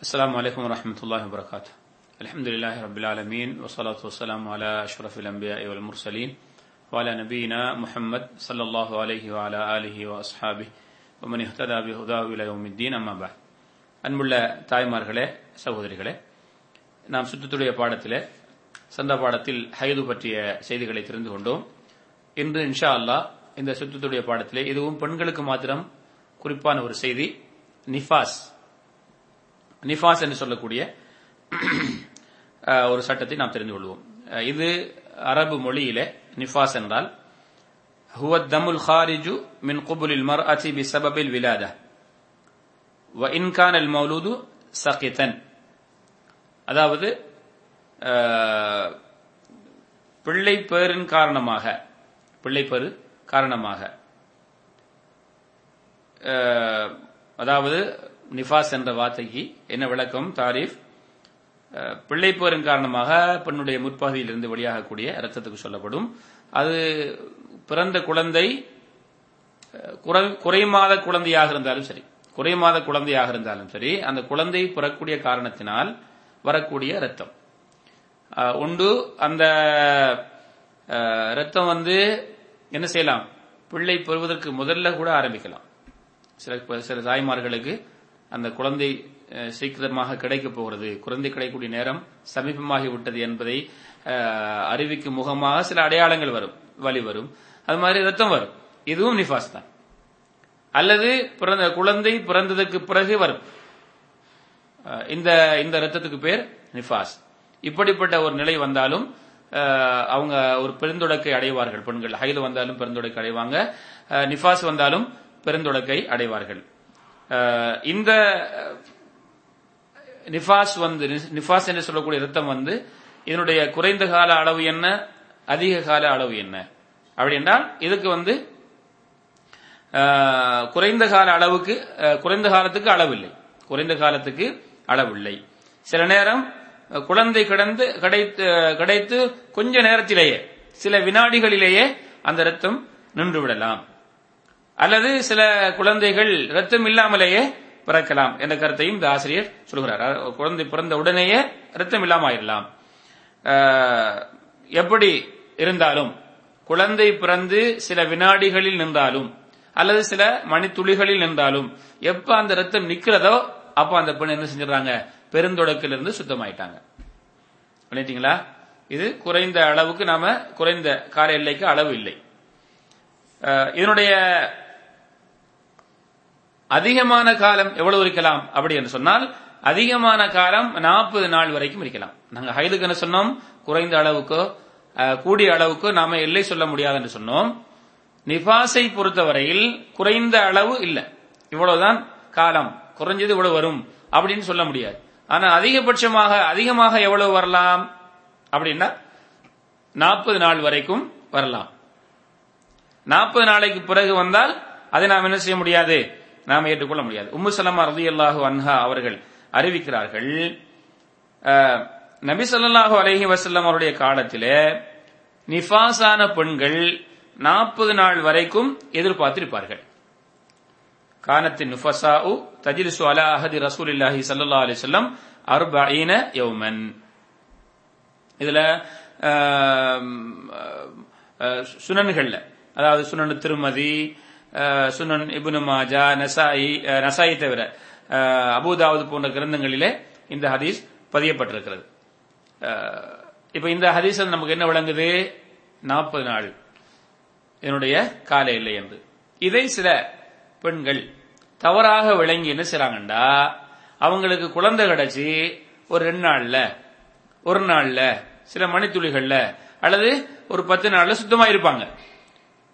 السلام عليكم ورحمة الله وبركاته الحمد لله رب العالمين والصلاة والسلام على أشرف الأنبياء والمرسلين وعلى نبينا محمد صلى الله عليه وعلى آله وأصحابه ومن اهتدى بهداه إلى يوم الدين أما بعد அன்புள்ள தாய்மார்களே சகோதரிகளே நாம் சுத்தத்துடைய பாடத்திலே சந்த பாடத்தில் ஹைது பற்றிய செய்திகளை தெரிந்து கொண்டோம் இன்று இன்ஷா அல்லாஹ் இந்த சுத்தத்துடைய பாடத்திலே இதுவும் பெண்களுக்கு மாத்திரம் குறிப்பான ஒரு செய்தி நிஃபாஸ் நிஃபாஸ் என்று சொல்லக்கூடிய ஒரு சட்டத்தை நாம் தெரிந்து கொள்வோம் இது அரபு மொழியிலே நிஃபாஸ் என்றால் هو الدم الخارج من قبل المرأة بسبب الولادة وإن كان المولود سقطا அதாவது பிள்ளை பேரின் காரணமாக பிள்ளை பெரு காரணமாக அதாவது நிஃபாஸ் என்ற வார்த்தைக்கு என்ன விளக்கம்? தாரீஃப் பிள்ளை போரின் காரணமாக பெண்ணுடைய முற்பகுதியிலிருந்து வெளியாகக்கூடிய ரத்தத்துக்கு சொல்லப்படும். அது பிறந்த குழந்தை குறைமாத குழந்தையாக இருந்தாலும் சரி குறைமாத குழந்தையாக இருந்தாலும் சரி அந்த குழந்தை பிறக்கூடிய காரணத்தினால் வரக்கூடிய ரத்தம் உண்டு. அந்த ரத்தம் வந்து என்ன செய்யலாம்? பிள்ளை பெறுவதற்கு முதல்ல கூட ஆரம்பிக்கலாம். சில சில தாய்மார்களுக்கு அந்த குழந்தை சீக்கிரமாக கிடைக்கப் போகிறது. குழந்தை கிடைக்கக்கூடிய நேரம் சமீபமாகிவிட்டது என்பதை அறிவிக்கும் முகமாக சில அடையாளங்கள் வரும் வழி வரும். அது மாதிரி ரத்தம் வரும். இதுவும் நிஃபாஸ் தான். அல்லது பிறந்த குழந்தை பிறந்ததுக்கு பிறகு வரும். இந்த இந்த ரத்தத்துக்கு பேர் நிஃபாஸ். இப்படிப்பட்ட ஒரு நிலை வந்தாலும் அவங்க ஒரு பெருந்தொடக்கை அடைவார்கள். பெண்கள் ஹைல வந்தாலும் பெருந்தொடக்கை அடைவாங்க. நிஃபாஸ் வந்தாலும் பெருந்தொடக்கை அடைவார்கள். இந்த நிஃபாஸ் வந்து நிஃபாஸ் என்று சொல்லக்கூடிய ரத்தம் வந்து இதனுடைய குறைந்த கால அளவு என்ன? அதிக கால அளவு என்ன? அப்படி என்றால் இதுக்கு வந்து குறைந்த கால அளவுக்கு குறைந்த காலத்துக்கு அளவில்லை. குறைந்த காலத்துக்கு அளவில்லை. சில நேரம் குழந்தை கிடந்து கிடைத்து கிடைத்து கொஞ்ச நேரத்திலேயே சில வினாடிகளிலேயே அந்த ரத்தம் நின்று விடலாம். அல்லது சில குழந்தைகள் ரத்தம் இல்லாமலேயே பிறக்கலாம் என்ற கருத்தையும் இந்த ஆசிரியர் சொல்கிறார். குழந்தை பிறந்த உடனேயே ரத்தம் இல்லாம ஆயிடலாம் எப்படி இருந்தாலும் குழந்தை பிறந்து சில வினாடிகளில் நின்றாலும் அல்லது சில மணித்துளிகளில் நின்றாலும் எப்ப அந்த ரத்தம் நிக்கிறதோ அப்ப அந்த பெண் என்ன செஞ்சிடறாங்க? பெருந்தொடக்கிலிருந்து சுத்தமாயிட்டாங்க. பண்ணிட்டீங்களா இது குறைந்த அளவுக்கு நாம குறைந்த கால எல்லைக்கு அளவு இல்லை. இதனுடைய அதிகமான காலம் எவ்வளவு இருக்கலாம்? அப்படி என்று சொன்னால் அதிகமான காலம் நாற்பது நாள் வரைக்கும் இருக்கலாம். நாங்கள் ஹைதுக்கு என்ன சொன்னோம்? குறைந்த அளவுக்கோ கூடிய அளவுக்கு நாம எல்லை சொல்ல முடியாது என்று சொன்னோம். நிபாசை பொறுத்தவரையில் குறைந்த அளவு இல்லை. இவ்வளவுதான் காலம். குறைஞ்சது இவ்வளவு வரும். அப்படின்னு சொல்ல முடியாது. ஆனா அதிகபட்சமாக அதிகமாக எவ்வளவு வரலாம்? அப்படின்னா நாற்பது நாள் வரைக்கும் வரலாம். நாற்பது நாளைக்கு பிறகு வந்தால் அதை நாம் என்ன செய்ய முடியாது? நாம் ஏற்றுக்கொள்ள முடியாது. உம்மு சலமா ரதி அல்லாஹு அன்ஹா அவர்கள் அறிவிக்கிறார்கள் நபி சொல்லாஹு அலஹி வசல்லம் அவருடைய காலத்திலே நிஃபாசான பெண்கள் நாற்பது நாள் வரைக்கும் எதிர்பார்த்திருப்பார்கள். கானத்தின் நுஃபசாஉ தஜிலிசு அலா அஹதி ரசூலில்லாஹி சல்லா அலி சொல்லம் அர்பீன யௌமன். இதுல சுனன்கள்ல அதாவது சுனன் திருமதி சுனன் இபுனு மாஜா நசாயி நசாயி தவிர அபுதாவது போன்ற கிரந்தங்களிலே இந்த ஹதீஸ் பதியப்பட்டிருக்கிறது. இப்ப இந்த ஹதீஸ் நமக்கு என்ன விளங்குது? நாற்பது நாள். என்னுடைய காலை இல்லை என்று. இதை சில பெண்கள் தவறாக விளங்கி என்ன செய்றாங்கண்டா? அவங்களுக்கு குழந்தை கிடைச்சி ஒரு ரெண்டு நாள்ல ஒரு நாள்ல சில மணித்துளிகள்ல அல்லது ஒரு பத்து நாள்ல சுத்தமா இருப்பாங்க.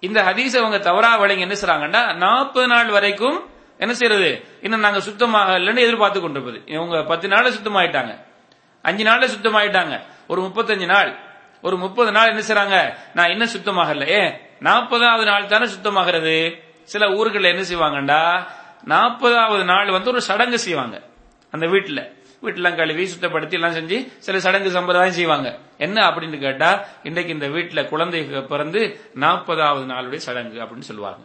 இந்த ஹதீஸ் அவங்க தவறா வழங்கி என்ன செய்றாங்கன்னா நாற்பது நாள் வரைக்கும் என்ன செய்யறது இன்னும் நாங்க சுத்தமாக இல்லைன்னு எதிர்பார்த்து கொண்டிருப்பது. இவங்க பத்து நாள்ல சுத்தமாயிட்டாங்க. அஞ்சு நாள்ல சுத்தமாயிட்டாங்க. ஒரு முப்பத்தஞ்சு நாள். ஒரு முப்பது நாள் என்ன செய்றாங்க? நான் இன்னும் சுத்தமாகல ஏ நாற்பதாவது நாள் தானே சுத்தமாகிறது. சில ஊர்களில் என்ன செய்வாங்கண்டா? நாற்பதாவது நாள் வந்து ஒரு சடங்கு செய்வாங்க. அந்த வீட்டில். வீட்டெல்லாம் கழுவி சுத்தப்படுத்தி எல்லாம் செஞ்சு சில சடங்கு சம்பிரதாயம் செய்வாங்க. என்ன அப்படின்னு கேட்டா இன்றைக்கு இந்த வீட்டுல குழந்தை பிறந்து நாற்பதாவது நாளுடைய சடங்கு அப்படின்னு சொல்லுவாங்க.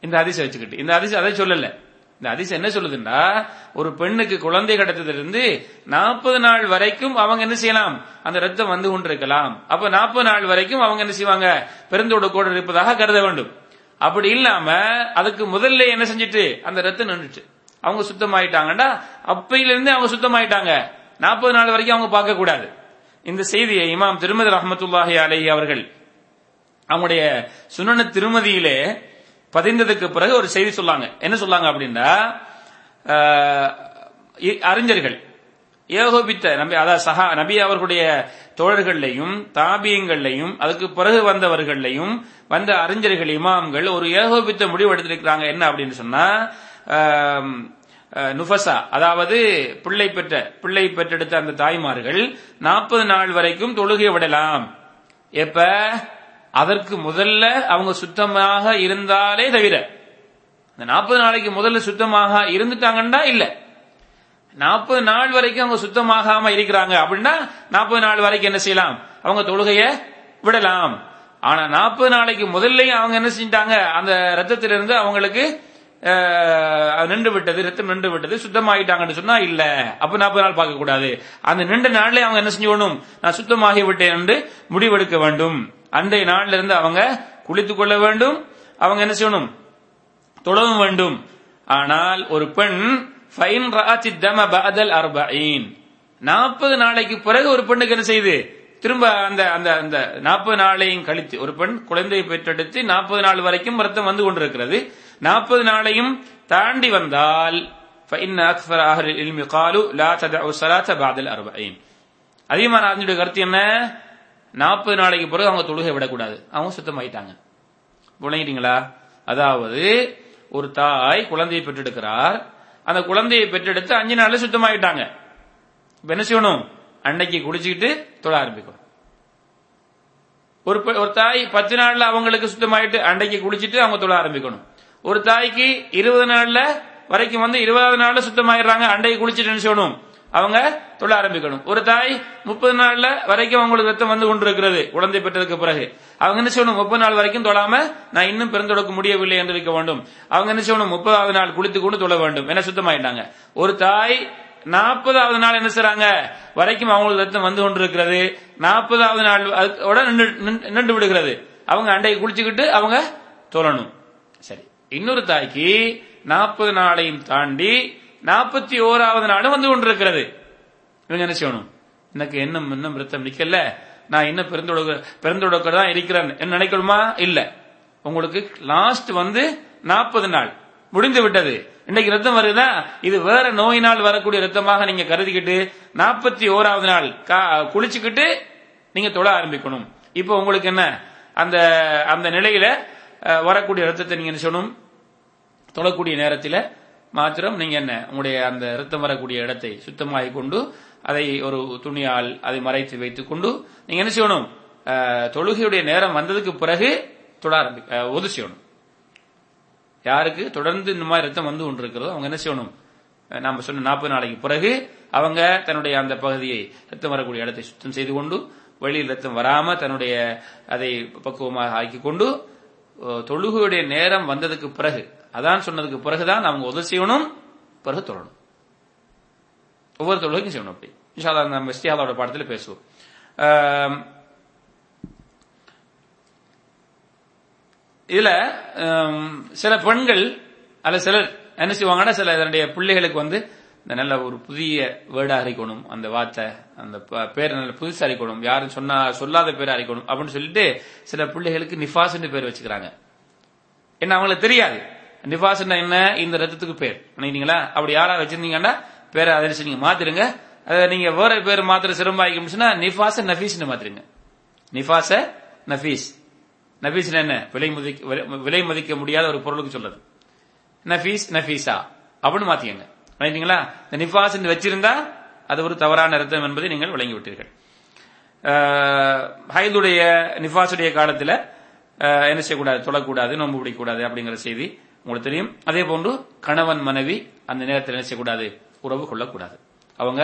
இந்த அதிசயம் வச்சுக்கிட்டு இந்த அதிசயம் அதை சொல்லல. இந்த அதிசயம் என்ன சொல்லுதுன்னா ஒரு பெண்ணுக்கு குழந்தை கிடைத்ததிலிருந்து நாற்பது நாள் வரைக்கும் அவங்க என்ன செய்யலாம்? அந்த ரத்தம் வந்து கொண்டிருக்கலாம். அப்ப நாற்பது நாள் வரைக்கும் அவங்க என்ன செய்வாங்க? பெருந்தோட கூட இருப்பதாக கருத வேண்டும். அப்படி இல்லாம அதுக்கு முதல்ல என்ன செஞ்சுட்டு அந்த ரத்தம் நின்றுச்சு. அவங்க சுத்தமாயிட்டாங்கன்னா அப்பையிலிருந்து அவங்க சுத்தமாயிட்டாங்க. நாற்பது நாள் வரைக்கும் அவங்க பார்க்க கூடாது இந்த செய்தியை இமாம் திருமதி ரஹமத்துல்லாஹி அலஹி அவர்கள் அவங்களுடைய சுனன திருமதியிலே பதிந்ததுக்கு பிறகு ஒரு செய்தி சொல்லாங்க. என்ன சொல்லாங்க அப்படின்னா அறிஞர்கள் ஏகோபித்த நபி அதாவது சஹா நபி அவர்களுடைய தோழர்களையும் தாபியங்கள்லையும் அதுக்கு பிறகு வந்தவர்களையும் வந்த அறிஞர்கள் இமாம்கள் ஒரு ஏகோபித்த முடிவு எடுத்திருக்கிறாங்க. என்ன அப்படின்னு சொன்னா நுஃபசா அதாவது பிள்ளை பெற்ற பிள்ளை பெற்றெடுத்த அந்த தாய்மார்கள் நாற்பது நாள் வரைக்கும் தொழுகை விடலாம். எப்ப? அதற்கு முதல்ல அவங்க சுத்தமாக இருந்தாலே தவிர. இந்த நாற்பது நாளைக்கு முதல்ல சுத்தமாக இருந்துட்டாங்கன்னா இல்ல. நாற்பது நாள் வரைக்கும் அவங்க சுத்தமாகாம இருக்கிறாங்க அப்படின்னா நாற்பது நாள் வரைக்கும் என்ன செய்யலாம்? அவங்க தொழுகைய விடலாம். ஆனா நாற்பது நாளைக்கு முதல்லையும் அவங்க என்ன செஞ்சிட்டாங்க? அந்த ரத்தத்திலிருந்து அவங்களுக்கு நின்று விட்டது ரத்தம் நின்று விட்டது சுத்தமாயிட்டாங்கன்னு சொன்னா இல்ல. அப்ப நாற்பது நாள் பார்க்க கூடாது அந்த நின்ற நாள்ல அவங்க என்ன செஞ்சு நான் சுத்தமாகி விட்டேன் என்று முடிவெடுக்க வேண்டும். அன்றைய நாள்ல இருந்து அவங்க குளித்துக் கொள்ள வேண்டும். அவங்க என்ன செய்யணும்? தொடவும் வேண்டும். ஆனால் ஒரு பெண் ஃபைன் ராத்தி தம பாதல் அர்பீன் நாற்பது நாளைக்கு பிறகு ஒரு பெண்ணுக்கு என்ன செய்யுது திரும்ப அந்த அந்த அந்த நாற்பது நாளையும் கழித்து ஒரு பெண் குழந்தையை பெற்றெடுத்து நாற்பது நாள் வரைக்கும் ரத்தம் வந்து கொண்டிருக்கிறது. நாற்பது நாளையும் தாண்டி வந்தால் அதிகமான அறிஞருடைய கருத்து என்ன? நாற்பது நாளைக்கு பிறகு அவங்க தொழுகை விடக்கூடாது. அவங்க சுத்தமாயிட்டாங்க. விளங்கிட்டீங்களா அதாவது ஒரு தாய் குழந்தையை பெற்றெடுக்கிறார். அந்த குழந்தையை பெற்றெடுத்து அஞ்சு நாள்ல சுத்தமாயிட்டாங்க. இப்ப என்ன செய்யணும்? அன்னைக்கு குடிச்சுக்கிட்டு தொழ ஆரம்பிக்கணும். ஒரு ஒரு தாய் பத்து நாள்ல அவங்களுக்கு சுத்தமாயிட்டு அன்னைக்கு குளிச்சுட்டு அவங்க தொழ ஆரம்பிக்கணும். ஒரு தாய்க்கு இருபது நாள்ல வரைக்கும் வந்து இருபதாவது நாள்ல சுத்தமாயிடுறாங்க அண்டையை குளிச்சுட்டு என்ன செய்யணும்? அவங்க தொழ ஆரம்பிக்கணும். ஒரு தாய் முப்பது நாள்ல வரைக்கும் அவங்களுக்கு ரத்தம் வந்து கொண்டிருக்கிறது குழந்தை பெற்றதுக்கு பிறகு. அவங்க என்ன செய்யணும்? முப்பது நாள் வரைக்கும் தொழாம நான் இன்னும் பிறந்தொடக்க முடியவில்லை என்று இருக்க வேண்டும். அவங்க என்ன செய்யணும்? முப்பதாவது நாள் குளித்து கொண்டு தொழ வேண்டும். என்ன சுத்தமாயிட்டாங்க. ஒரு தாய் நாற்பதாவது நாள் என்ன செய்றாங்க? வரைக்கும் அவங்களுக்கு ரத்தம் வந்து கொண்டிருக்கிறது. நாற்பதாவது நாள் நின்று விடுகிறது அவங்க அண்டையை குளிச்சுக்கிட்டு அவங்க தொழணும். சரி. இன்னொரு தாய்க்கு நாற்பது நாளையும் தாண்டி நாற்பத்தி ஓராவது நாளும் வந்து கொண்டிருக்கிறது. இவங்க என்ன செய்யணும்? எனக்கு இன்னும் இன்னும் ரத்தம் நிக்கல நான் இன்னும் பிறந்தொடக்க பிறந்தொடக்க தான் இருக்கிறேன். என்ன நினைக்கணுமா? இல்ல. உங்களுக்கு லாஸ்ட் வந்து நாற்பது நாள். முடிந்து விட்டது. இன்னைக்கு ரத்தம் வருதா? இது வேற நோயினால் வரக்கூடிய ரத்தமாக நீங்க கருதிக்கிட்டு நாற்பத்தி ஓராவது நாள் குளிச்சுக்கிட்டு நீங்க தொட ஆரம்பிக்கணும். இப்போ உங்களுக்கு என்ன? அந்த அந்த நிலையில வரக்கூடிய ரத்தத்தை நீங்க என்ன சொல்லணும் தொழக்கூடிய நேரத்தில் மாத்திரம் நீங்க என்ன உங்களுடைய அந்த ரத்தம் வரக்கூடிய இடத்தை சுத்தமாகி கொண்டு அதை ஒரு துணியால் அதை மறைத்து வைத்துக் கொண்டு நீங்க என்ன செய்யணும்? தொழுகையுடைய நேரம் வந்ததுக்கு பிறகு தொட ஆரம்பி ஒது செய்யணும். யாருக்கு? தொடர்ந்து இந்த மாதிரி ரத்தம் வந்து கொண்டிருக்கிறதோ அவங்க என்ன செய்யணும்? நாம சொன்ன நாற்பது நாளைக்கு பிறகு அவங்க தன்னுடைய அந்த பகுதியை ரத்தம் வரக்கூடிய இடத்தை சுத்தம் செய்து கொண்டு வெளியில் ரத்தம் வராம தன்னுடைய அதை பக்குவமாக ஆக்கி கொண்டு தொழுகையுடைய நேரம் வந்ததுக்கு பிறகு அதான் சொன்னதுக்கு பிறகுதான் அவங்க உதவி செய்யணும் பிறகு தொழணும். ஒவ்வொரு தொழுகைக்கும் செய்யணும் அப்படி. இன்ஷால்லா நம்ம இஸ்தியாவோட பாடத்தில் பேசுவோம். இதுல சில பெண்கள் அல்ல சிலர் என்ன செய்வாங்கன்னா சில இதனுடைய பிள்ளைகளுக்கு வந்து நல்ல ஒரு புதிய வேர்டா அறிக்கணும் அந்த வார்த்தை அந்த பேர் நல்ல புதுசா அறிக்கணும் யாரும் சொன்னா சொல்லாத பேர் அறிக்கணும் அப்படின்னு சொல்லிட்டு சில பிள்ளைகளுக்கு நிஃபாஸ்ன்னு பேர் வச்சுக்கிறாங்க. என்ன அவங்களுக்கு தெரியாது. நிஃபாஸ் என்ன? இந்த ரத்தத்துக்கு பேர். நினைக்கிறீங்களா அப்படி யாரா வச்சிருந்தீங்கன்னா பேரை அதை நீங்க மாத்திருங்க. அதை நீங்க வேற பேர் மாத்திர சிரமமாயிக்கணும்னா நிஃபாச நஃபீஸ்னு மாத்திருங்க. நிஃபாச நஃபீஸ். நஃபீஸ் என்ன? விலை மதிக்க விலை மதிக்க முடியாத ஒரு பொருளுக்கு சொல்லுது நஃபீஸ் நஃபீஸா. அப்படின்னு மாத்தியங்க ரைட்டுங்களா? இந்த நிஃபாஸ் வச்சிருந்தா அது ஒரு தவறான அர்த்தம் என்பதை நீங்கள் விளங்கி விட்டீர்கள் ஹைதுடைய நிஃபாசுடைய காலத்தில் என்ன செய்யக்கூடாது? தொழக்கூடாது நோன்பு பிடிக்கக்கூடாது அப்படிங்கிற செய்தி உங்களுக்கு தெரியும். அதே போன்று கணவன் மனைவி அந்த நேரத்தில் என்ன செய்யக்கூடாது? உறவு கொள்ளக்கூடாது. அவங்க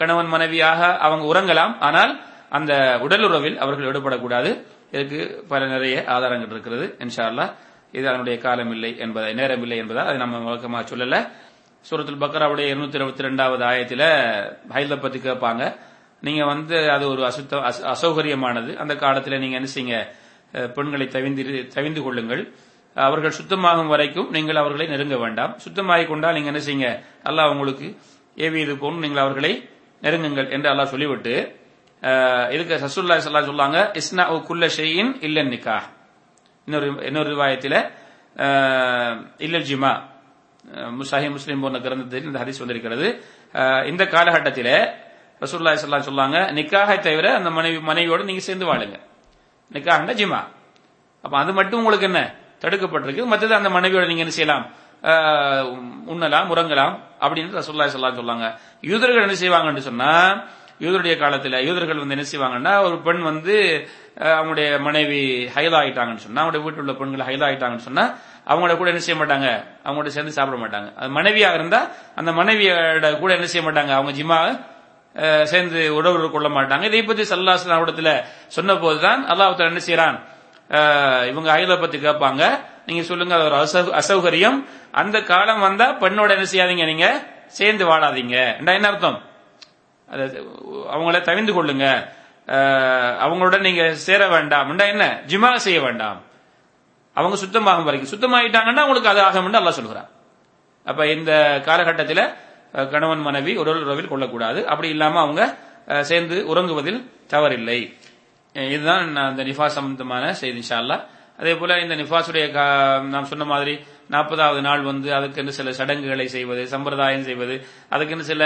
கணவன் மனைவியாக அவங்க உறங்கலாம் ஆனால் அந்த உடல் உறவில் அவர்கள் ஈடுபடக்கூடாது. இதுக்கு பல நிறைய ஆதாரங்கள் இருக்கிறது இன்ஷா அல்லா இது அதனுடைய காலம் இல்லை என்பதை நேரம் இல்லை என்பதால் அதை நம்ம வழக்கமாக சொல்லலை. சூரத்துல் பக்ராவுடைய இருநூத்தி இருபத்தி ரெண்டாவது ஆயத்தில் ஹைல பத்தி கேட்பாங்க. நீங்க வந்து அது ஒரு அசுத்த அசௌகரியமானது. அந்த காலத்தில் நீங்க என்ன செய்யுங்க? பெண்களை தவிந்து தவிந்து கொள்ளுங்கள். அவர்கள் சுத்தமாகும் வரைக்கும் நீங்கள் அவர்களை நெருங்க வேண்டாம். சுத்தமாகி கொண்டால் நீங்க என்ன செய்யுங்க? அல்லாஹ் உங்களுக்கு ஏவியது போன்று நீங்கள் அவர்களை நெருங்குங்கள் என்று அல்லாஹ் சொல்லிவிட்டு இதுக்கு சசுல்லா சொல்லா சொல்லாங்க இஸ்னா குல்ல ஷெயின் இல்லன் நிக்கா இன்னொரு இன்னொரு ரிவாயத்தில் இல்லல் ஜிமா. முசாஹி முஸ்லீம் போன்ற கிரந்தத்தில் இந்த ஹதீஸ் வந்திருக்கிறது. இந்த காலகட்டத்தில் ரசூல்லா ஸல்லல்லாஹு சொல்லாங்க நிக்காகை தவிர அந்த மனைவி மனைவியோடு நீங்க சேர்ந்து வாழுங்க. நிக்காஹ்னா ஜிமா அப்ப அது மட்டும் உங்களுக்கு என்ன? தடுக்கப்பட்டிருக்கு. மற்றது அந்த மனைவியோட நீங்க என்ன செய்யலாம்? உண்ணலாம் உறங்கலாம் அப்படின்னு ரசூல்லா ஸல்லல்லாஹு சொல்லாங்க. யூதர்கள் என்ன செய்வாங்கன்னு சொன்னா யூதருடைய காலத்துல யூதர்கள் வந்து என்ன செய்வாங்கன்னா ஒரு பெண் வந்து அவங்களுடைய மனைவி ஹைலாகிட்டாங்கன்னு சொன்னா அவங்களுடைய வீட்டில் உள்ள பெண்கள் ஹைலாயிட்டாங்கன்னு சொன்னா அவங்களோட கூட என்ன செய்ய மாட்டாங்க? அவங்களோட சேர்ந்து சாப்பிட மாட்டாங்க. அது மனைவியாக இருந்தா அந்த மனைவியோட கூட என்ன செய்ய மாட்டாங்க? அவங்க ஜிம்மா சேர்ந்து உறவு கொள்ள மாட்டாங்க. இதை பத்தி சல்லாஸ்லாம் இடத்துல சொன்ன போதுதான் அல்லாஹ் என்ன செய்யறான் இவங்க ஐல பத்தி கேட்பாங்க நீங்க சொல்லுங்க அது ஒரு அசௌகரியம். அந்த காலம் வந்தா பெண்ணோட என்ன செய்யாதீங்க நீங்க? சேர்ந்து வாழாதீங்க. என்ன அர்த்தம்? அவங்கள தவிந்து கொள்ளுங்க. அவங்களோட நீங்க சேர வேண்டாம் என்ன? ஜிமா செய்ய வேண்டாம். அவங்க சுத்தமாகும் வரைக்கும். சுத்தமாயிட்டாங்கன்னா உங்களுக்கு அது ஆகும்னு என்று சொல்கிறான். அப்ப இந்த காலகட்டத்தில் கணவன் மனைவி உடல் உறவில் கொள்ளக்கூடாது. அப்படி இல்லாம அவங்க சேர்ந்து உறங்குவதில் தவறில்லை. இதுதான் நான் அந்த நிஃபா சம்பந்தமான செய்தி இன்ஷா அதே போல இந்த நிஃபாஸுடைய கா- நாம் சொன்ன மாதிரி நாற்பதாவது நாள் வந்து அதுக்கென்று சில சடங்குகளை செய்வது சம்பிரதாயம் செய்வது அதுக்கென்று சில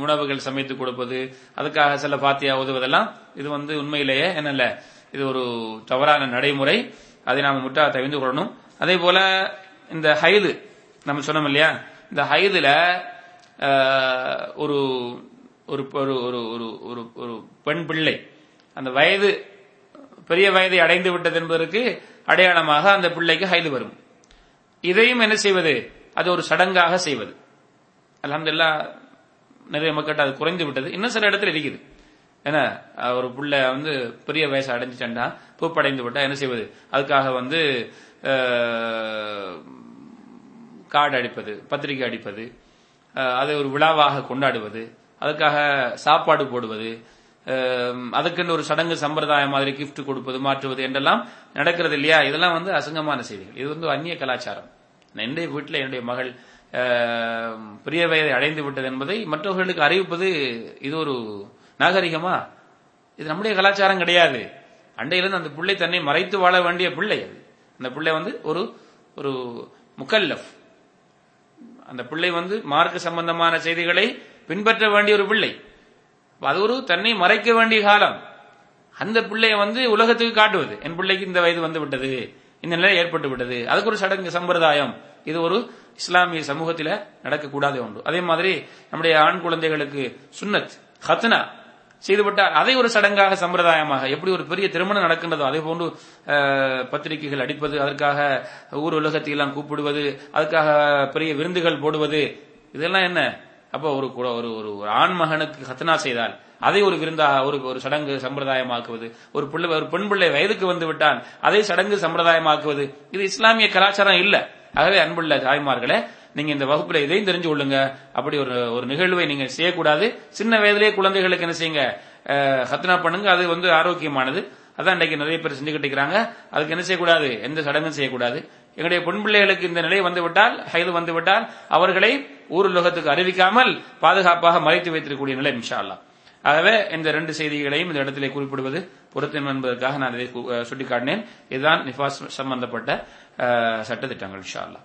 உணவுகள் சமைத்து கொடுப்பது அதுக்காக சில பாத்தியா உதவுவதெல்லாம் இது வந்து உண்மையிலேயே என்னல்ல இது ஒரு தவறான நடைமுறை. அதை நாம் முட்டா தவிந்து கொள்ளணும். அதே போல இந்த ஹைது நம்ம சொன்னோம் இல்லையா? இந்த ஹைதுல ஒரு ஒரு ஒரு ஒரு ஒரு ஒரு ஒரு பெண் பிள்ளை. அந்த வயது பெரிய வயதை அடைந்து விட்டது என்பதற்கு அடையாளமாக அந்த பிள்ளைக்கு ஹைது வரும். இதையும் என்ன செய்வது? அது ஒரு சடங்காக செய்வது. அலமதுல்லா நிறைய மக்கள்கிட்ட அது குறைந்து விட்டது. இன்னும் சில இடத்துல இருக்குது. ஏன்னா ஒரு பிள்ளை வந்து பெரிய வயசு அடைஞ்சிட்டா பூப்படைந்து விட்டா என்ன செய்வது? அதுக்காக வந்து காடு கார்டு அடிப்பது பத்திரிகை அடிப்பது அதை ஒரு விழாவாக கொண்டாடுவது அதுக்காக சாப்பாடு போடுவது அதுக்குன்னு ஒரு சடங்கு சம்பிரதாயம் மாதிரி கிஃப்ட் கொடுப்பது மாற்றுவது என்றெல்லாம் நடக்கிறது இல்லையா? இதெல்லாம் வந்து அசங்கமான செய்திகள். இது வந்து அந்நிய கலாச்சாரம். என்னுடைய வீட்டில் என்னுடைய மகள் பெரிய வயதை அடைந்து விட்டது என்பதை மற்றவர்களுக்கு அறிவிப்பது இது ஒரு நாகரிகமா? இது நம்முடைய கலாச்சாரம் கிடையாது. அண்டையிலிருந்து அந்த பிள்ளை தன்னை மறைத்து வாழ வேண்டிய பிள்ளை அது. அந்த பிள்ளை வந்து ஒரு ஒரு முக்கல்லஃப் அந்த பிள்ளை வந்து மார்க்க சம்பந்தமான செய்திகளை பின்பற்ற வேண்டிய ஒரு பிள்ளை. அது ஒரு தன்னை மறைக்க வேண்டிய காலம். அந்த பிள்ளையை வந்து உலகத்துக்கு காட்டுவது. என் பிள்ளைக்கு இந்த வயது வந்து விட்டது. இந்த நிலை ஏற்பட்டு விட்டது. அதுக்கு ஒரு சடங்கு சம்பிரதாயம். இது ஒரு இஸ்லாமிய சமூகத்தில நடக்கக்கூடாத ஒன்று அதே மாதிரி நம்முடைய ஆண் குழந்தைகளுக்கு சுன்னத் ஹத்னா செய்துவிட்டால் அதை ஒரு சடங்காக சம்பிரதாயமாக எப்படி ஒரு பெரிய திருமணம் நடக்கின்றதோ அதே போன்று பத்திரிகைகள் அடிப்பது அதற்காக ஊர் உலகத்தையெல்லாம் கூப்பிடுவது அதுக்காக பெரிய விருந்துகள் போடுவது இதெல்லாம் என்ன? அப்போ ஒரு ஒரு ஒரு ஒரு ஆண் மகனுக்கு ஹத்னா செய்தால் அதை ஒரு விருந்தாக ஒரு ஒரு சடங்கு சம்பிரதாயமாக்குவது ஒரு பிள்ளை ஒரு பெண் பிள்ளை வயதுக்கு வந்து விட்டால் அதை சடங்கு சம்பிரதாயமாக்குவது இது இஸ்லாமிய கலாச்சாரம் இல்ல. ஆகவே அன்புள்ள தாய்மார்களே நீங்க இந்த வகுப்புல இதையும் தெரிஞ்சு கொள்ளுங்க. அப்படி ஒரு ஒரு நிகழ்வை நீங்க செய்யக்கூடாது. சின்ன வயதிலேயே குழந்தைகளுக்கு என்ன செய்யுங்க? ஹத்னா பண்ணுங்க. அது வந்து ஆரோக்கியமானது. அதான் இன்னைக்கு நிறைய பேர் செஞ்சுக்கிட்டு இருக்கிறாங்க. அதுக்கு என்ன செய்யக்கூடாது? எந்த சடங்கும் செய்யக்கூடாது. எங்களுடைய பெண் பிள்ளைகளுக்கு இந்த நிலை வந்துவிட்டால் ஹைது வந்துவிட்டால் அவர்களை ஊர் உலகத்துக்கு அறிவிக்காமல் பாதுகாப்பாக மறைத்து வைத்திருக்கக்கூடிய நிலை இன்ஷா அல்லாஹ் ஆகவே இந்த ரெண்டு செய்திகளையும் இந்த இடத்திலே குறிப்பிடுவது பொருத்தம் என்பதற்காக நான் இதை சுட்டிக்காட்டினேன். இதுதான் நிஃபாஸ் சம்பந்தப்பட்ட சட்டத்திட்டங்கள் இன்ஷா அல்லாஹ்